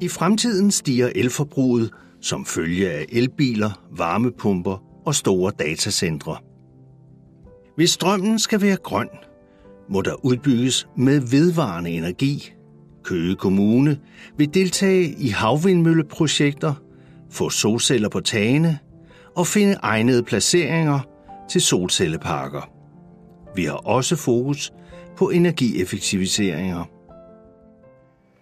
I fremtiden stiger elforbruget som følge af elbiler, varmepumper og store datacentre. Hvis strømmen skal være grøn, må der udbygges med vedvarende energi. Køge Kommune vil deltage i havvindmølleprojekter, få solceller på tagene og finde egnede placeringer til solcelleparker. Vi har også fokus på energieffektiviseringer.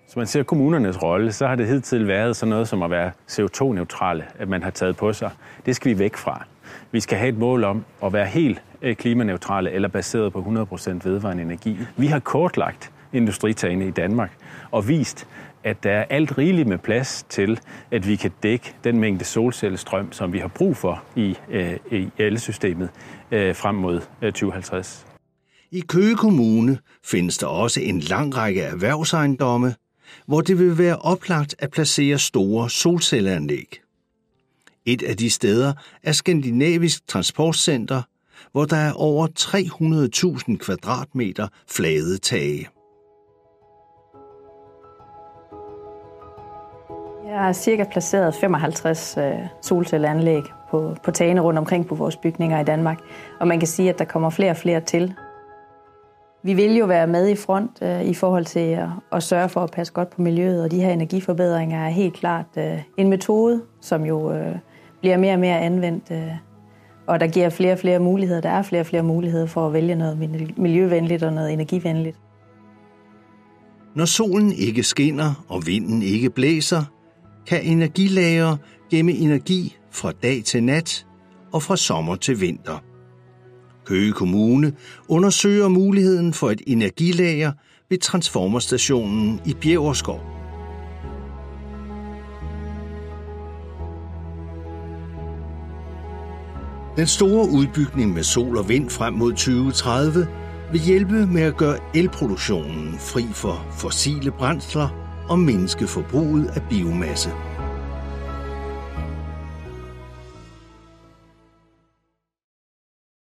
Hvis man ser kommunernes rolle, så har det hidtil været sådan noget som at være CO2-neutrale, at man har taget på sig. Det skal vi væk fra. Vi skal have et mål om at være helt øh, klimaneutrale eller baseret på 100% vedvarende energi. Vi har kortlagt industritagene i Danmark og vist, at der er alt rigeligt med plads til, at vi kan dække den mængde solcellestrøm, som vi har brug for i, øh, i elsystemet øh, frem mod øh, 2050. I Køge Kommune findes der også en lang række erhvervsejendomme, hvor det vil være oplagt at placere store solcelleanlæg. Et af de steder er Skandinavisk Transportcenter, hvor der er over 300.000 kvadratmeter flade tage. Jeg har cirka placeret 55 øh, solcelleanlæg på, på tagene rundt omkring på vores bygninger i Danmark, og man kan sige, at der kommer flere og flere til. Vi vil jo være med i front øh, i forhold til at, at sørge for at passe godt på miljøet, og de her energiforbedringer er helt klart øh, en metode, som jo øh, bliver mere og mere anvendt, øh, og der giver flere og flere muligheder. Der er flere og flere muligheder for at vælge noget miljøvenligt og noget energivenligt. Når solen ikke skinner og vinden ikke blæser, kan energilager gemme energi fra dag til nat og fra sommer til vinter. Køge Kommune undersøger muligheden for et energilager ved transformerstationen i Bjæverskov. Den store udbygning med sol og vind frem mod 2030 vil hjælpe med at gøre elproduktionen fri for fossile brændsler og mindske forbruget af biomasse.